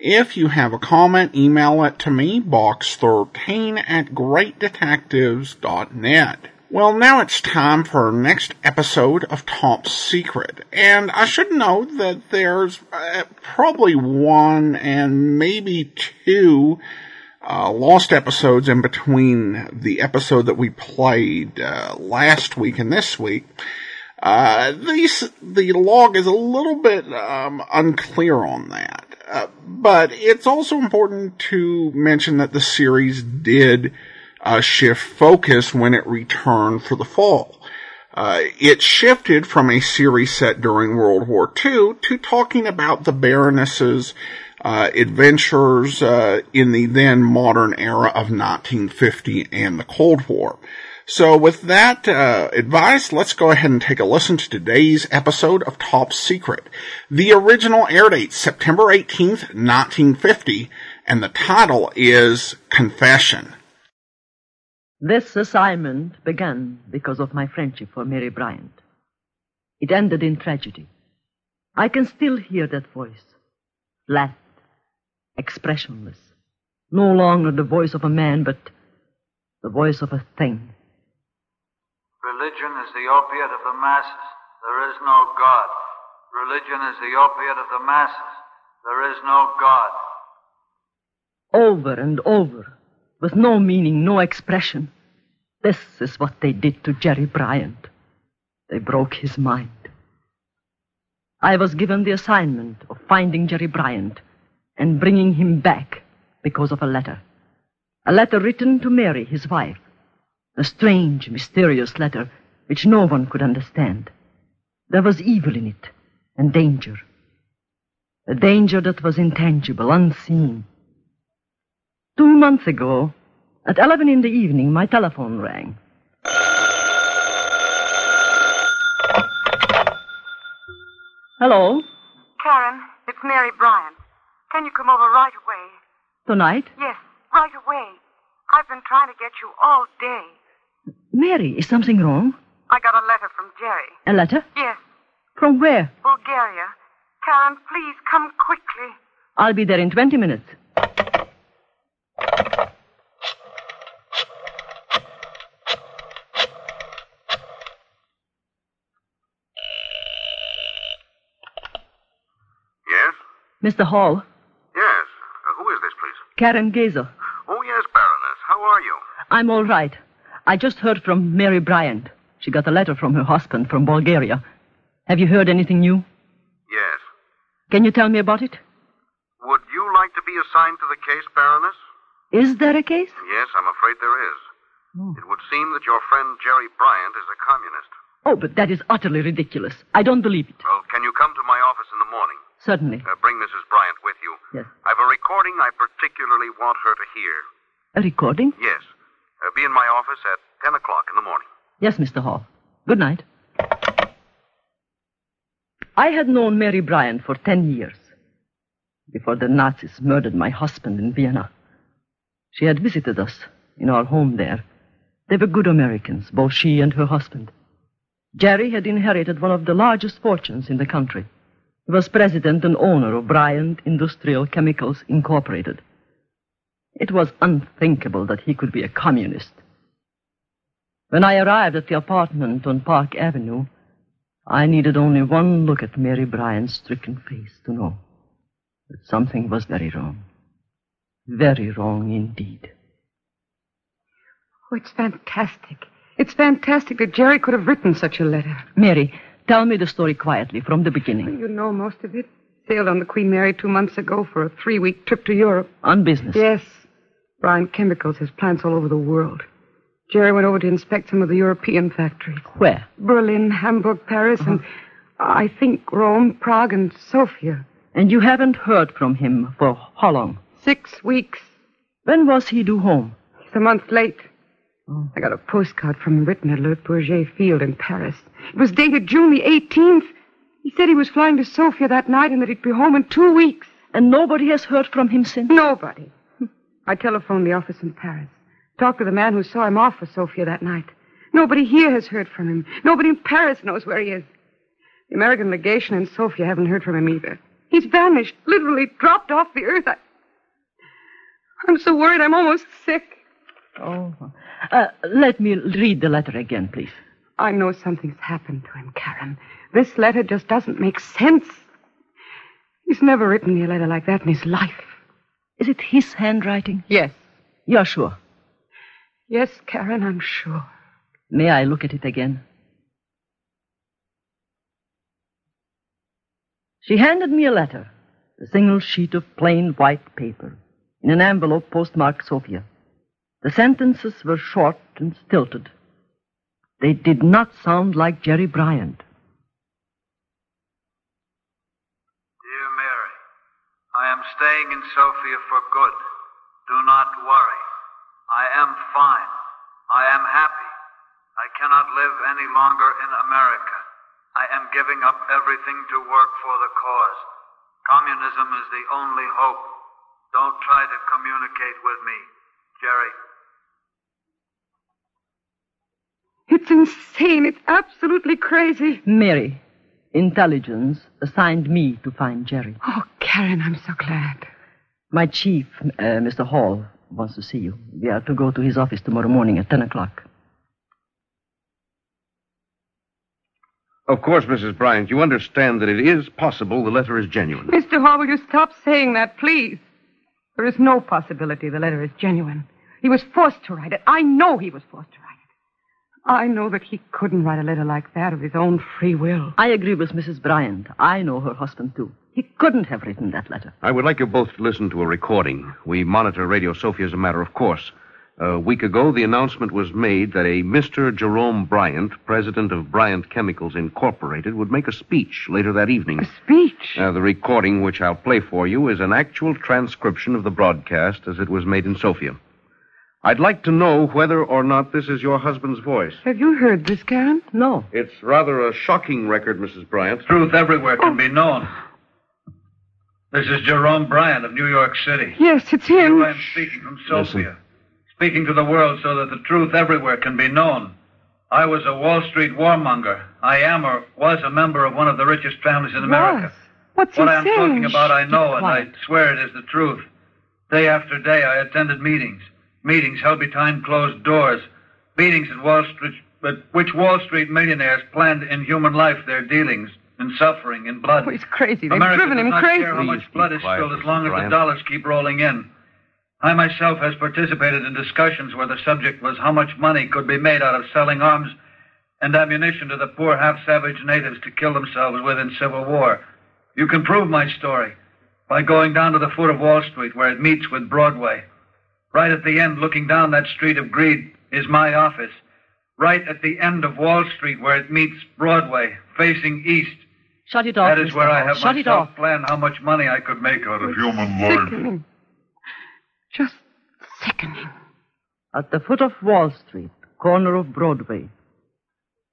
If you have a comment, email it to me, box13 at greatdetectives.net. Well, now it's time for our next episode of Top Secret. And I should note that there's uh, probably one and maybe two uh, lost episodes in between the episode that we played uh, last week and this week. Uh, these, the log is a little bit um, unclear on that. Uh, but it's also important to mention that the series did uh, shift focus when it returned for the fall. Uh, it shifted from a series set during World War II to talking about the Baroness's uh, adventures uh, in the then modern era of 1950 and the Cold War. So with that uh, advice, let's go ahead and take a listen to today's episode of Top Secret. The original air date, September 18th, 1950, and the title is Confession. This assignment began because of my friendship for Mary Bryant. It ended in tragedy. I can still hear that voice, flat, expressionless, no longer the voice of a man, but the voice of a thing. Religion is the opiate of the masses. There is no God. Religion is the opiate of the masses. There is no God. Over and over, with no meaning, no expression. This is what they did to Jerry Bryant. They broke his mind. I was given the assignment of finding Jerry Bryant and bringing him back because of a letter. A letter written to Mary, his wife. A strange, mysterious letter which no one could understand. There was evil in it and danger. A danger that was intangible, unseen. Two months ago, at 11 in the evening, my telephone rang. Hello? Karen, it's Mary Bryant. Can you come over right away? Tonight? Yes, right away. I've been trying to get you all day. Mary, is something wrong? I got a letter from Jerry. A letter? Yes, From where? Bulgaria. Karen, please come quickly. I'll be there in 20 minutes. Yes? Mr. Hall, Yes. Uh, who is this, please? Karen Gazer. Oh, yes, Baroness. How are you? I'm all right. I just heard from Mary Bryant. She got a letter from her husband from Bulgaria. Have you heard anything new? Yes. Can you tell me about it? Would you like to be assigned to the case, Baroness? Is there a case? Yes, I'm afraid there is. Oh. It would seem that your friend Jerry Bryant is a communist. Oh, but that is utterly ridiculous. I don't believe it. Well, can you come to my office in the morning? Certainly. Uh, bring Mrs. Bryant with you. Yes. I've a recording I particularly want her to hear. A recording? Yes. Uh, be in my office at 10 o'clock in the morning. Yes, Mr. Hall. Good night. I had known Mary Bryant for ten years, before the Nazis murdered my husband in Vienna. She had visited us in our home there. They were good Americans, both she and her husband. Jerry had inherited one of the largest fortunes in the country. He was president and owner of Bryant Industrial Chemicals Incorporated. It was unthinkable that he could be a communist. When I arrived at the apartment on Park Avenue, I needed only one look at Mary Bryant's stricken face to know that something was very wrong. Very wrong indeed. Oh, it's fantastic. It's fantastic that Jerry could have written such a letter. Mary, tell me the story quietly from the beginning. You know most of it. Sailed on the Queen Mary two months ago for a three week trip to Europe. On business. Yes. Bryant Chemicals has plants all over the world. Jerry went over to inspect some of the European factories. Where? Berlin, Hamburg, Paris, and I think Rome, Prague, and Sofia. And you haven't heard from him for how long? Six weeks. When was he due home? He's a month late. Oh. I got a postcard from him written at Le Bourget Field in Paris. It was dated June the 18th. He said he was flying to Sofia that night and that he'd be home in two weeks. And nobody has heard from him since? Nobody. I telephoned the office in Paris. Talked to the man who saw him off for Sofia that night. Nobody here has heard from him. Nobody in Paris knows where he is. The American legation in Sofia haven't heard from him either. He's vanished, literally dropped off the earth. I... I'm so worried I'm almost sick. Oh. Uh, let me read the letter again, please. I know something's happened to him, Karen. This letter just doesn't make sense. He's never written me a letter like that in his life. Is it his handwriting? Yes. You're sure? Yes, Karen, I'm sure. May I look at it again? She handed me a letter, a single sheet of plain white paper, in an envelope postmarked Sofia. The sentences were short and stilted. They did not sound like Jerry Bryant. Dear Mary, I am staying in Sofia for good. Do not worry. I am fine. I am happy. I cannot live any longer in America. I am giving up everything to work for the cause. Communism is the only hope. Don't try to communicate with me, Jerry. It's insane. It's absolutely crazy. Mary, intelligence assigned me to find Jerry. Oh, Karen, I'm so glad. My chief, uh, Mr. Hall, wants to see you. We are to go to his office tomorrow morning at 10 o'clock. Of course, Mrs. Bryant, you understand that it is possible the letter is genuine. Mr. Hall, will you stop saying that, please? There is no possibility the letter is genuine. He was forced to write it. I know he was forced to write it. I know that he couldn't write a letter like that of his own free will. I agree with Mrs. Bryant. I know her husband, too. He couldn't have written that letter. I would like you both to listen to a recording. We monitor Radio Sofia as a matter of course. A week ago, the announcement was made that a Mr. Jerome Bryant, president of Bryant Chemicals Incorporated, would make a speech later that evening. A speech? Uh, the recording, which I'll play for you, is an actual transcription of the broadcast as it was made in Sofia. I'd like to know whether or not this is your husband's voice. Have you heard this, Karen? No. It's rather a shocking record, Mrs. Bryant. Truth everywhere can be known. This is Jerome Bryant of New York City. Yes, it's Here him. I am speaking from Sofia. Speaking to the world so that the truth everywhere can be known. I was a Wall Street warmonger. I am or was a member of one of the richest families in America. Was. What's What he I am saying? talking about, I know, and I swear it is the truth. Day after day, I attended meetings. Meetings held behind closed doors. Meetings at Wall Street, at which Wall Street millionaires planned in human life their dealings, in suffering, in blood. Oh, he's crazy. They've America driven does him not crazy. care how much blood be is spilled as long as the dollars keep rolling in. I myself has participated in discussions where the subject was how much money could be made out of selling arms and ammunition to the poor half-savage natives to kill themselves with in civil war. You can prove my story by going down to the foot of Wall Street where it meets with Broadway. Right at the end, looking down that street of greed, is my office. Right at the end of Wall Street where it meets Broadway, facing east. Shut it off. That is Mr. where I Hall. have Shut it myself off. planned how much money I could make out of human life. Sickening. Just sickening. At the foot of Wall Street, corner of Broadway.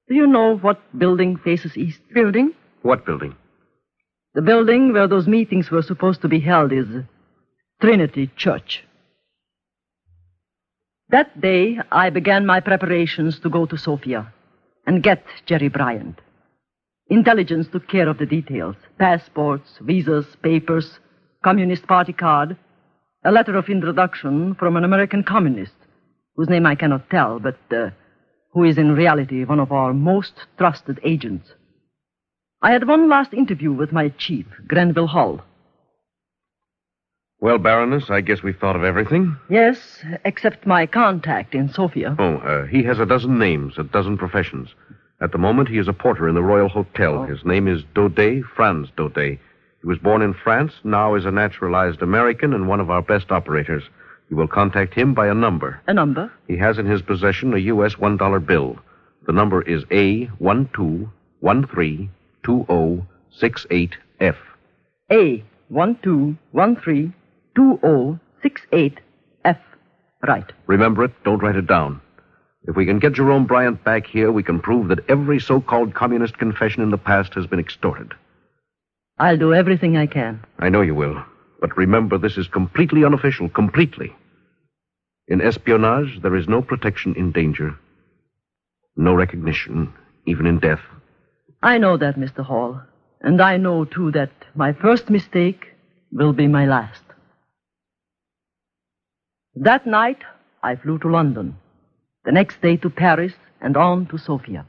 Do you know what building faces east? Building? What building? The building where those meetings were supposed to be held is Trinity Church. That day, I began my preparations to go to Sofia and get Jerry Bryant. Intelligence took care of the details passports, visas, papers, Communist Party card, a letter of introduction from an American communist whose name I cannot tell, but uh, who is in reality one of our most trusted agents. I had one last interview with my chief, Grenville Hall. Well, Baroness, I guess we've thought of everything. Yes, except my contact in Sofia. Oh, uh, he has a dozen names, a dozen professions. At the moment, he is a porter in the Royal Hotel. His name is Daudet, Franz Daudet. He was born in France, now is a naturalized American and one of our best operators. You will contact him by a number. A number? He has in his possession a U.S. $1 bill. The number is A12132068F. A one two one three two oh six eight F. Right. Remember it, don't write it down. If we can get Jerome Bryant back here, we can prove that every so called communist confession in the past has been extorted. I'll do everything I can. I know you will. But remember, this is completely unofficial. Completely. In espionage, there is no protection in danger, no recognition, even in death. I know that, Mr. Hall. And I know, too, that my first mistake will be my last. That night, I flew to London. The next day to Paris and on to Sofia.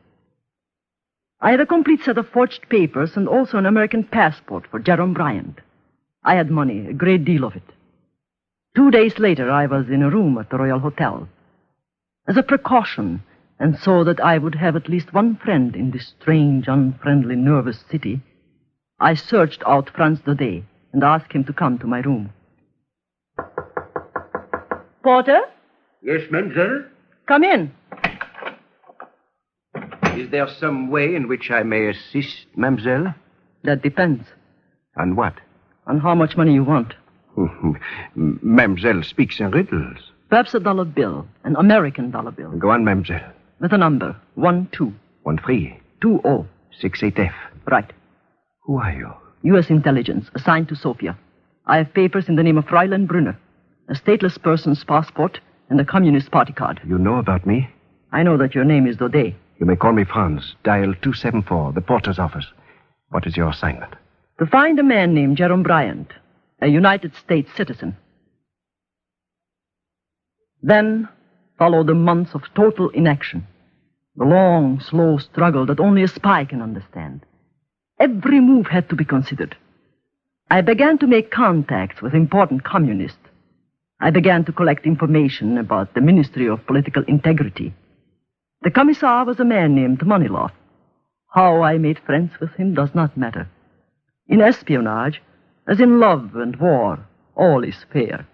I had a complete set of forged papers and also an American passport for Jerome Bryant. I had money, a great deal of it. Two days later, I was in a room at the Royal Hotel. As a precaution, and so that I would have at least one friend in this strange, unfriendly, nervous city, I searched out Franz Daudet and asked him to come to my room. Porter, Yes, mademoiselle? come in. Is there some way in which I may assist, mademoiselle? That depends On what? on how much money you want. mademoiselle speaks in riddles. Perhaps a dollar bill, an American dollar bill, Go on, mademoiselle. with a number one two One three, two oh. six eight F. Right. Who are you? U.S. intelligence assigned to Sofia. I have papers in the name of Fräulein Brunner, a stateless person's passport, and a Communist party card. You know about me? I know that your name is Daudet. You may call me Franz. Dial 274, the porter's office. What is your assignment? To find a man named Jerome Bryant, a United States citizen. Then followed the months of total inaction. The long, slow struggle that only a spy can understand. Every move had to be considered. I began to make contacts with important communists. I began to collect information about the Ministry of Political Integrity. The commissar was a man named Manilov. How I made friends with him does not matter. In espionage, as in love and war, all is fair.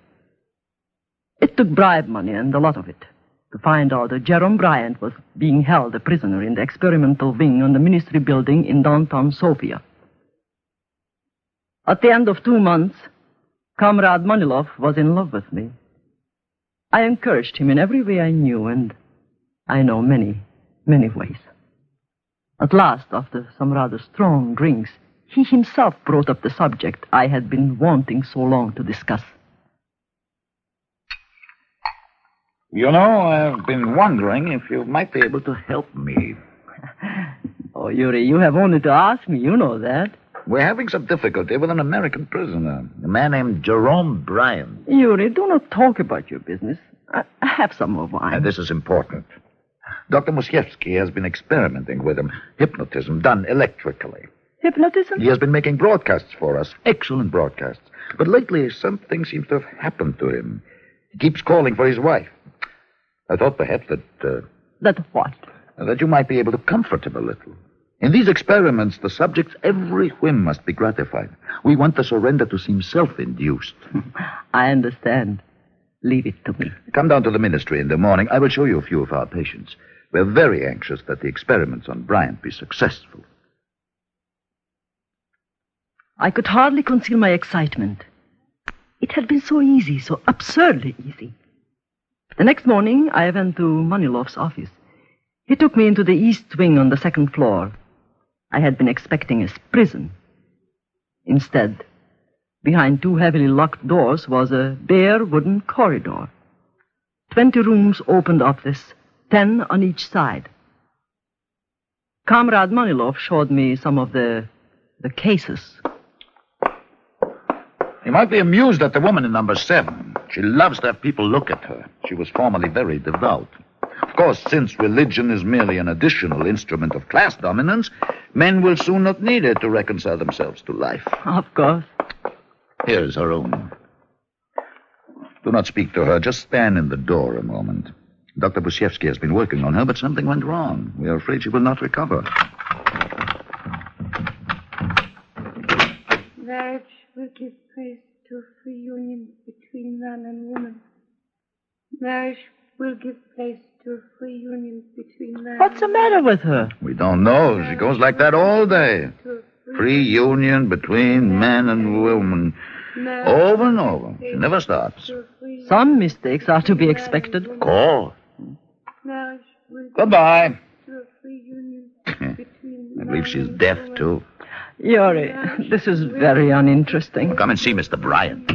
It took bribe money and a lot of it to find out that Jerome Bryant was being held a prisoner in the experimental wing on the ministry building in downtown Sofia. At the end of two months, Comrade Manilov was in love with me. I encouraged him in every way I knew, and I know many, many ways. At last, after some rather strong drinks, he himself brought up the subject I had been wanting so long to discuss. You know, I've been wondering if you might be able to help me. Oh, Yuri, you have only to ask me. You know that. We're having some difficulty with an American prisoner, a man named Jerome Bryan. Yuri, do not talk about your business. I have some more wine. And this is important. Dr. Musiewski has been experimenting with him. Hypnotism done electrically. Hypnotism? He has been making broadcasts for us, excellent broadcasts. But lately, something seems to have happened to him. He keeps calling for his wife. I thought perhaps that uh, That what? that you might be able to comfort him a little. In these experiments, the subject's every whim must be gratified. We want the surrender to seem self-induced. I understand. Leave it to me. Come down to the ministry in the morning. I will show you a few of our patients. We're very anxious that the experiments on Bryant be successful. I could hardly conceal my excitement. It had been so easy, so absurdly easy. The next morning, I went to Manilov's office. He took me into the east wing on the second floor. I had been expecting a prison. Instead, behind two heavily locked doors was a bare wooden corridor. Twenty rooms opened off this, ten on each side. Comrade Manilov showed me some of the the cases. You might be amused at the woman in number seven. She loves to have people look at her. She was formerly very devout. Of course, since religion is merely an additional instrument of class dominance, men will soon not need it to reconcile themselves to life. Of course. Here is her room. Do not speak to her. Just stand in the door a moment. Dr. Busiewski has been working on her, but something went wrong. We are afraid she will not recover. Marriage will give place to a free union between man and woman. Marriage will give place to a free union between man What's the matter with her? We don't know. She goes like that all day. free Free union between man and woman. Over and over. She never stops. to a free Some mistakes are to be expected. Call. marriage will give Goodbye. place to a free union between I believe she's deaf, too. Yuri, this is very uninteresting. Come and see Mr. Bryant.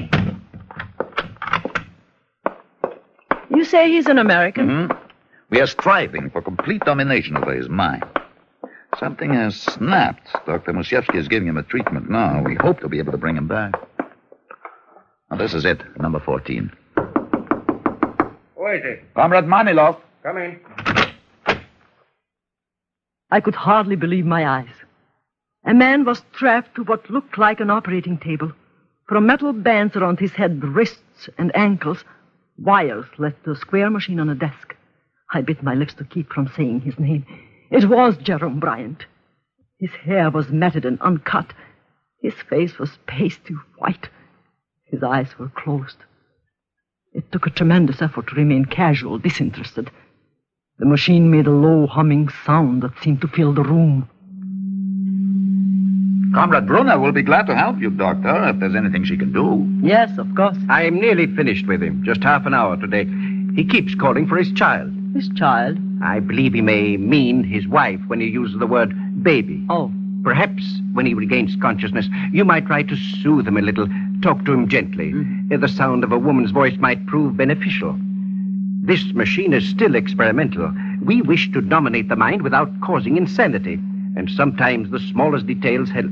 Say he's an American? Hmm? We are striving for complete domination over his mind. Something has snapped. Dr. Musiewski is giving him a treatment now. We hope to be able to bring him back. Now, this is it, number 14. Who is it? Comrade Manilov. Come in. I could hardly believe my eyes. A man was strapped to what looked like an operating table. From metal bands around his head, wrists, and ankles, wires led to a square machine on a desk. I bit my lips to keep from saying his name. It was Jerome Bryant. His hair was matted and uncut. His face was pasty white. His eyes were closed. It took a tremendous effort to remain casual, disinterested. The machine made a low humming sound that seemed to fill the room. Comrade Brunner will be glad to help you, Doctor, if there's anything she can do. Yes, of course. I'm nearly finished with him. Just half an hour today. He keeps calling for his child. His child? I believe he may mean his wife when he uses the word baby. Oh. Perhaps when he regains consciousness, you might try to soothe him a little, talk to him gently. Uh, The sound of a woman's voice might prove beneficial. This machine is still experimental. We wish to dominate the mind without causing insanity, and sometimes the smallest details help.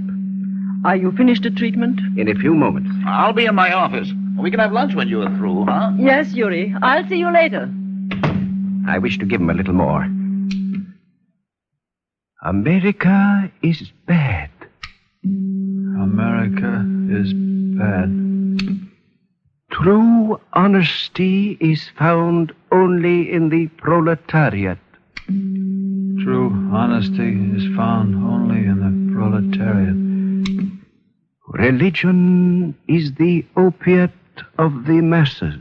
Are you finished the treatment? In a few moments. I'll be in my office. We can have lunch when you are through, huh? Yes, Yuri. I'll see you later. I wish to give him a little more. America is bad. America is bad. True honesty is found only in the proletariat. True honesty is found only in the proletariat. Religion is the opiate of the masses.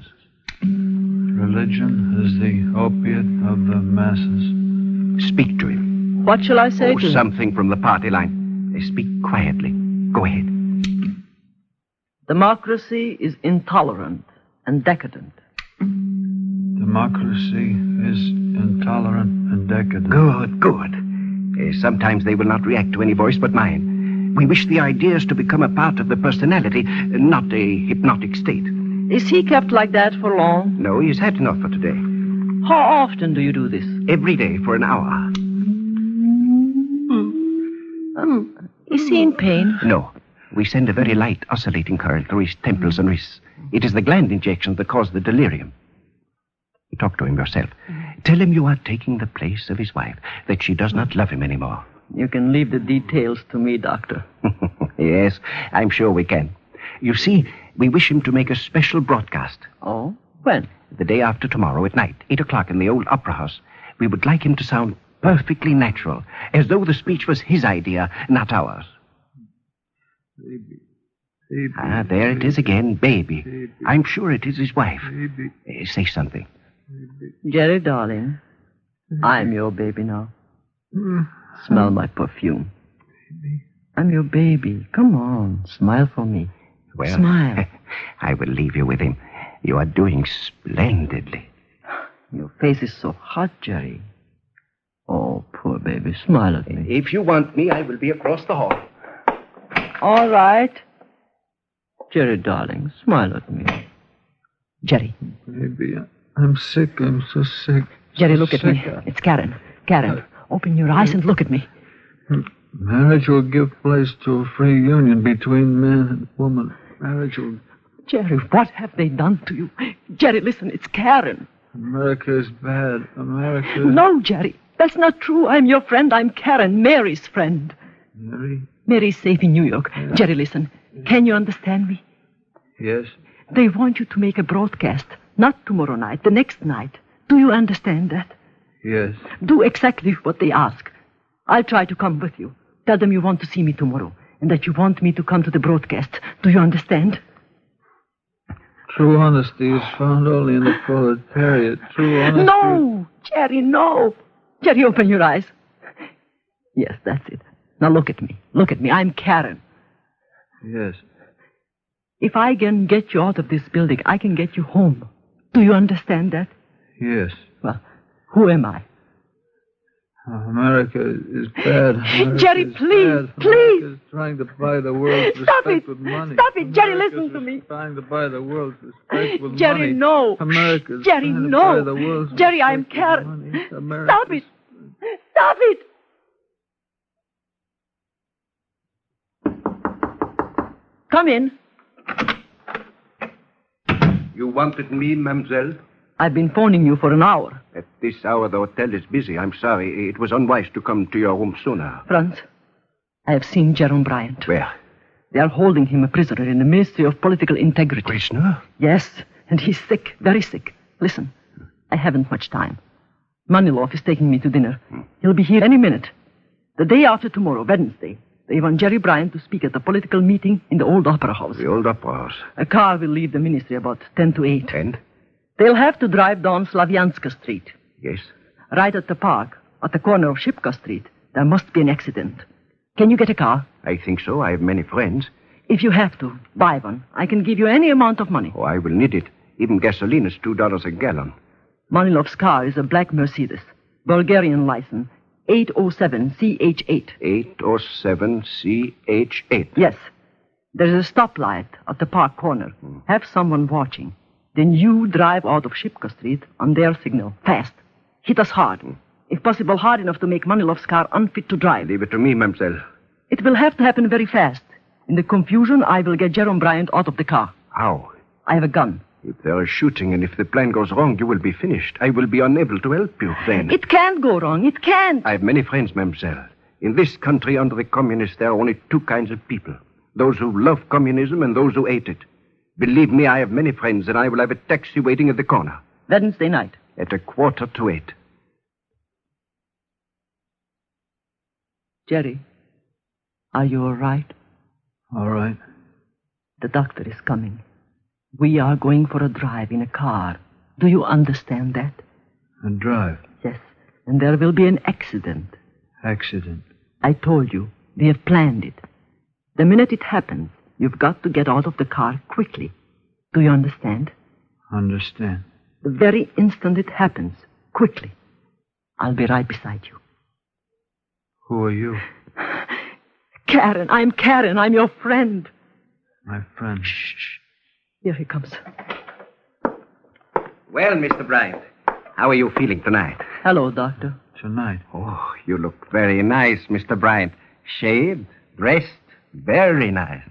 Religion is the opiate of the masses. Speak to him. What shall I say oh, to him? something from the party line. Uh, Speak quietly. Go ahead. Democracy is intolerant and decadent. Democracy is intolerant and decadent. Good, good. Uh, sometimes they will not react to any voice but mine. We wish the ideas to become a part of the personality, not a hypnotic state. Is he kept like that for long? No, he's had enough for today. How often do you do this? Every day for an hour. Um, is he in pain? No. We send a very light oscillating current through his temples and wrists. It is the gland injections that cause the delirium. Talk to him yourself. Tell him you are taking the place of his wife, that she does not love him anymore. You can leave the details to me, Doctor. yes, I'm sure we can. You see, we wish him to make a special broadcast. Oh? When? The day after tomorrow at night, 8 o'clock in the old opera house. We would like him to sound perfectly natural, as though the speech was his idea, not ours. Baby. Baby. Ah, there it is again, baby. Baby. I'm sure it is his wife. Baby. Uh, say something. Jerry, darling, I'm your baby now. Smell my perfume. Baby. I'm your baby. Come on, smile for me. Well, Smile. I will leave you with him. You are doing splendidly. Your face is so hot, Jerry. Oh, poor baby, smile at me. If you want me, I will be across the hall. All right. Jerry, darling, smile at me. Jerry, Baby, I'm sick. I'm so sick. Jerry, So look at me. It's Karen. Karen, uh, open your eyes and look at me. Marriage will give place to a free union between man and woman. Marriage will. Jerry, what have they done to you? Jerry, listen, it's Karen. America is bad. America. No, Jerry, that's not true. I'm your friend. I'm Karen, Mary's friend. Mary? Mary's safe in New York. Jerry, listen. Can you understand me? Yes. They want you to make a broadcast. Not tomorrow night, the next night. Do you understand that? Yes. Do exactly what they ask. I'll try to come with you. Tell them you want to see me tomorrow and that you want me to come to the broadcast. Do you understand? True honesty is found only in the proletariat. True honesty. No, Jerry, no. Jerry, open your eyes. Yes, that's it. Now look at me. Look at me. I'm Karen. Yes. If I can get you out of this building, I can get you home. Do you understand that? Yes. Well, who am I? Oh, America is bad. America Jerry, is please, bad. please. America is trying to buy the world's Stop respect it. with money. Stop it, Jerry, listen to me. Trying to buy the world's respect with Jerry, money. no. America is Jerry, trying to no. buy the world's Jerry, I'm respect with care- money. America Stop it. Stop it. Come in. You wanted me, mademoiselle? I've been phoning you for an hour. At this hour, the hotel is busy. I'm sorry. It was unwise to come to your room sooner. Franz, I have seen Jerome Bryant. Where? They are holding him a prisoner in the Ministry of Political Integrity. Prisoner? Yes, and he's sick, very sick. Listen, I haven't much time. Manilov is taking me to dinner. Hmm. He'll be here any minute. The day after tomorrow, Wednesday, they want Jerry Bryant to speak at a political meeting in the old opera house. The old opera house. A car will leave the ministry about 10 to 8. And? They'll have to drive down Slavianska Street. Yes. Right at the park, at the corner of Shipka Street, there must be an accident. Can you get a car? I think so. I have many friends. If you have to, buy one. I can give you any amount of money. Oh, I will need it. Even gasoline is two dollars a gallon. Manilov's car is a black Mercedes, Bulgarian license, 807 CH8. 807 CH8. Yes. There's a stoplight at the park corner. Hmm. Have someone watching. Then you drive out of Shipka Street on their signal. Fast. Hit us hard. If possible, hard enough to make Manilov's car unfit to drive. Leave it to me, mademoiselle. It will have to happen very fast. In the confusion, I will get Jerome Bryant out of the car. How? I have a gun. If there is shooting and if the plan goes wrong, you will be finished. I will be unable to help you then. It can't go wrong. It can't. I have many friends, mademoiselle. In this country, under the communists, there are only two kinds of people those who love communism and those who hate it. Believe me, I have many friends, and I will have a taxi waiting at the corner Wednesday night. at a quarter to eight. Jerry, are you all right? All right. The doctor is coming. We are going for a drive in a car. Do you understand that? A drive. Yes. And there will be an accident. Accident. I told you. We have planned it. The minute it happens, you've got to get out of the car quickly. Do you understand? Understand. The very instant it happens, quickly. I'll be right beside you. Who are you? Karen, I'm Karen. I'm your friend. My friend. Shh. Here he comes. Well, Mr. Bryant, how are you feeling tonight? Hello, Doctor. Tonight. Oh, you look very nice, Mr. Bryant. Shaved, dressed, very nice.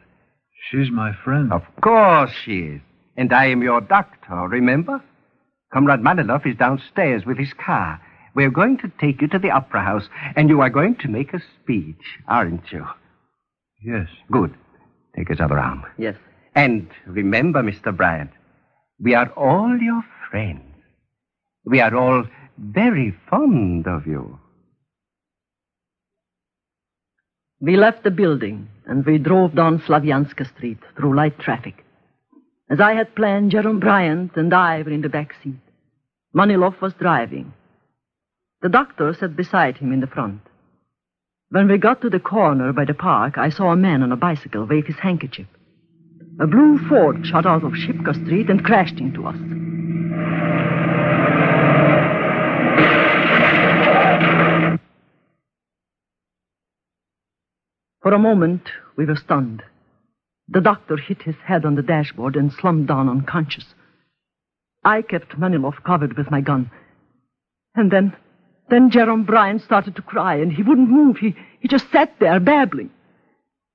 She's my friend. Of course she is. And I am your doctor, remember? Comrade Manilov is downstairs with his car. We're going to take you to the opera house, and you are going to make a speech, aren't you? Yes. Good. Take his other arm. Yes. And remember, Mr. Bryant, we are all your friends. We are all very fond of you. We left the building and we drove down Slavianska Street through light traffic. As I had planned, Jerome Bryant and I were in the back seat. Manilov was driving. The doctor sat beside him in the front. When we got to the corner by the park, I saw a man on a bicycle wave his handkerchief. A blue Ford shot out of Shipka Street and crashed into us. For a moment, we were stunned. The doctor hit his head on the dashboard and slumped down unconscious. I kept Manilov covered with my gun. And then, then Jerome Bryant started to cry, and he wouldn't move. He, he just sat there, babbling.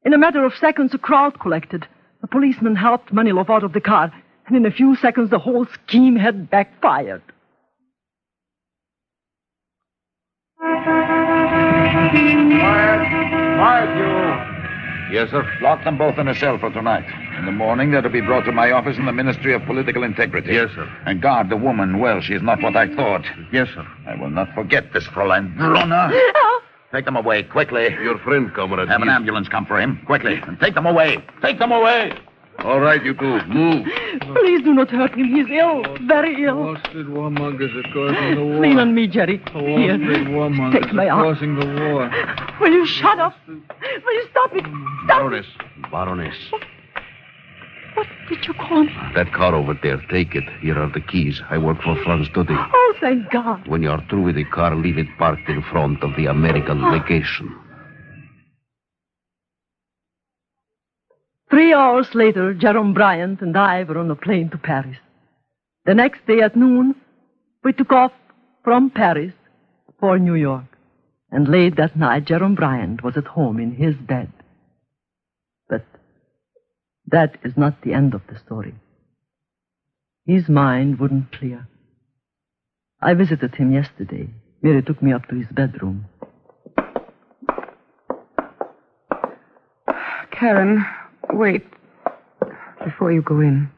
In a matter of seconds, a crowd collected. A policeman helped Manilov out of the car, and in a few seconds, the whole scheme had backfired. Quiet, you. Yes, sir. Lock them both in a cell for tonight. In the morning, they're to be brought to my office in the Ministry of Political Integrity. Yes, sir. And guard the woman well. She is not what I thought. Yes, sir. I will not forget this, Fräulein Brunner. Take them away, quickly. Your friend, comrade. Have an ambulance come for him, quickly. And take them away. Take them away. All right, you two. Move. Please do not hurt him. He's ill, very ill. Wall Street warmongers are causing the war. Lean on me, Jerry. Here. Warmongers Take my arm. causing the war. Will you shut up? Will you stop it? Stop Baroness. Baroness. What, did you call me? That car over there, take it. Here are the keys. I work for Franz Daudet. Oh, thank God. When you're through with the car, leave it parked in front of the American legation. Three hours later, Jerome Bryant and I were on a plane to Paris. The next day at noon, we took off from Paris for New York. And late that night, Jerome Bryant was at home in his bed. But that is not the end of the story. His mind wouldn't clear. I visited him yesterday. Mary took me up to his bedroom. Karen, wait. Before you go in.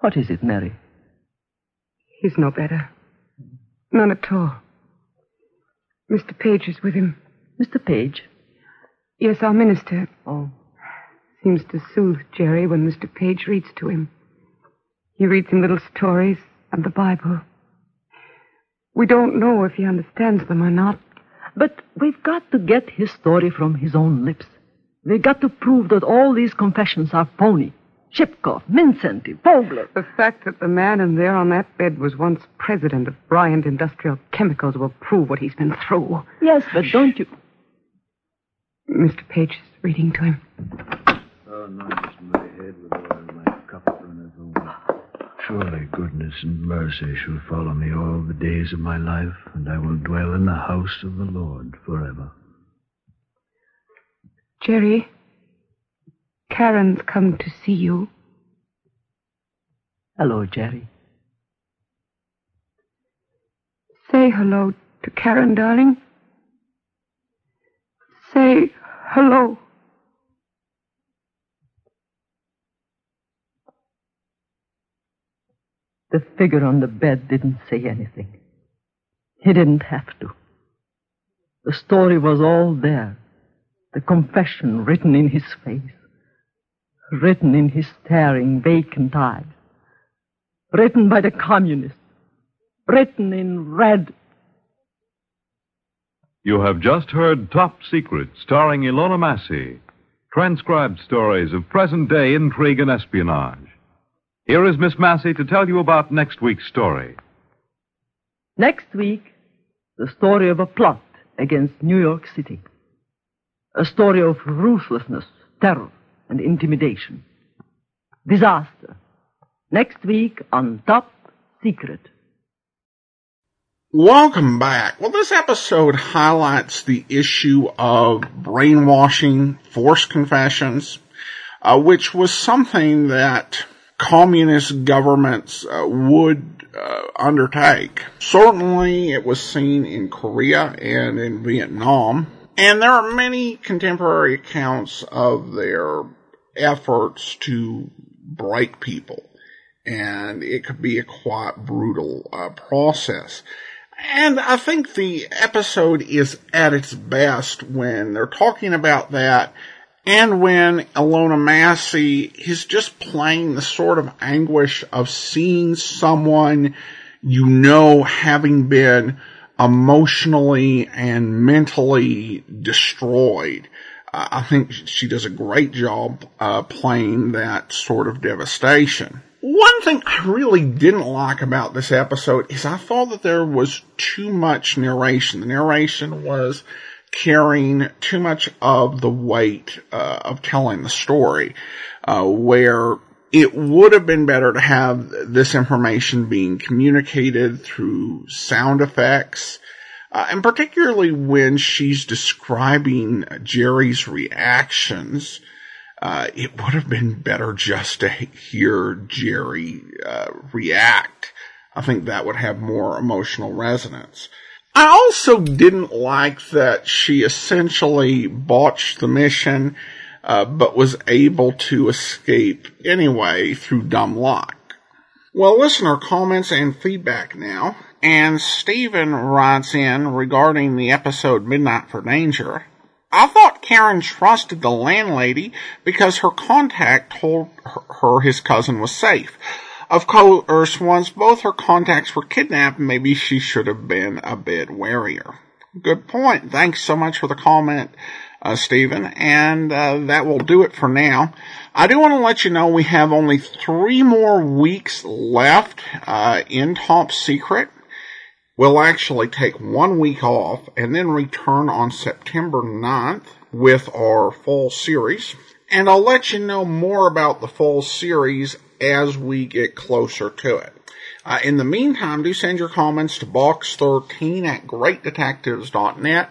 What is it, Mary? He's no better. None at all. Mr. Page is with him. Mr. Page? Yes, our minister. Oh. Seems to soothe Jerry when Mr. Page reads to him. He reads him little stories and the Bible. We don't know if he understands them or not. But we've got to get his story from his own lips. We've got to prove that all these confessions are phony. Shipkoff, Mindszenty, Vogeler. The fact that the man in there on that bed was once president of Bryant Industrial Chemicals will prove what he's been through. Yes, but don't you... Mr. Page is reading to him. Oh, no, just my head with oil my cup runneth over. Surely goodness and mercy shall follow me all the days of my life, and I will dwell in the house of the Lord forever. Jerry, Karen's come to see you. Hello, Jerry. Say hello to Karen, darling. Say hello. The figure on the bed didn't say anything. He didn't have to. The story was all there. The confession written in his face. Written in his staring, vacant eyes. Written by the communists. Written in red. You have just heard Top Secret, starring Ilona Massey. Transcribed stories of present day intrigue and espionage. Here is Miss Massey to tell you about next week's story. Next week, the story of a plot against New York City. A story of ruthlessness, terror, and intimidation. Disaster. Next week on Top Secret. Welcome back. Well, this episode highlights the issue of brainwashing, forced confessions, uh, which was something that communist governments uh, would uh, undertake. Certainly, it was seen in Korea and in Vietnam, and there are many contemporary accounts of their efforts to break people, and it could be a quite brutal uh, process. And I think the episode is at its best when they're talking about that and when Ilona Massey is just playing the sort of anguish of seeing someone you know having been emotionally and mentally destroyed. I think she does a great job uh, playing that sort of devastation. One thing I really didn't like about this episode is I thought that there was too much narration. The narration was carrying too much of the weight uh, of telling the story, uh, where it would have been better to have this information being communicated through sound effects, uh, and particularly when she's describing Jerry's reactions. Uh, it would have been better just to hear Jerry uh, react. I think that would have more emotional resonance. I also didn't like that she essentially botched the mission, uh, but was able to escape anyway through dumb luck. Well, listener comments and feedback now. And Stephen writes in regarding the episode Midnight for Danger. I thought Karen trusted the landlady because her contact told her his cousin was safe. Of course, once both her contacts were kidnapped, maybe she should have been a bit warier. Good point. Thanks so much for the comment, uh, Stephen, and uh, that will do it for now. I do want to let you know we have only three more weeks left uh, in Top Secret. We'll actually take one week off and then return on September 9th with our fall series. And I'll let you know more about the fall series as we get closer to it. Uh, in the meantime, do send your comments to box13 at greatdetectives.net.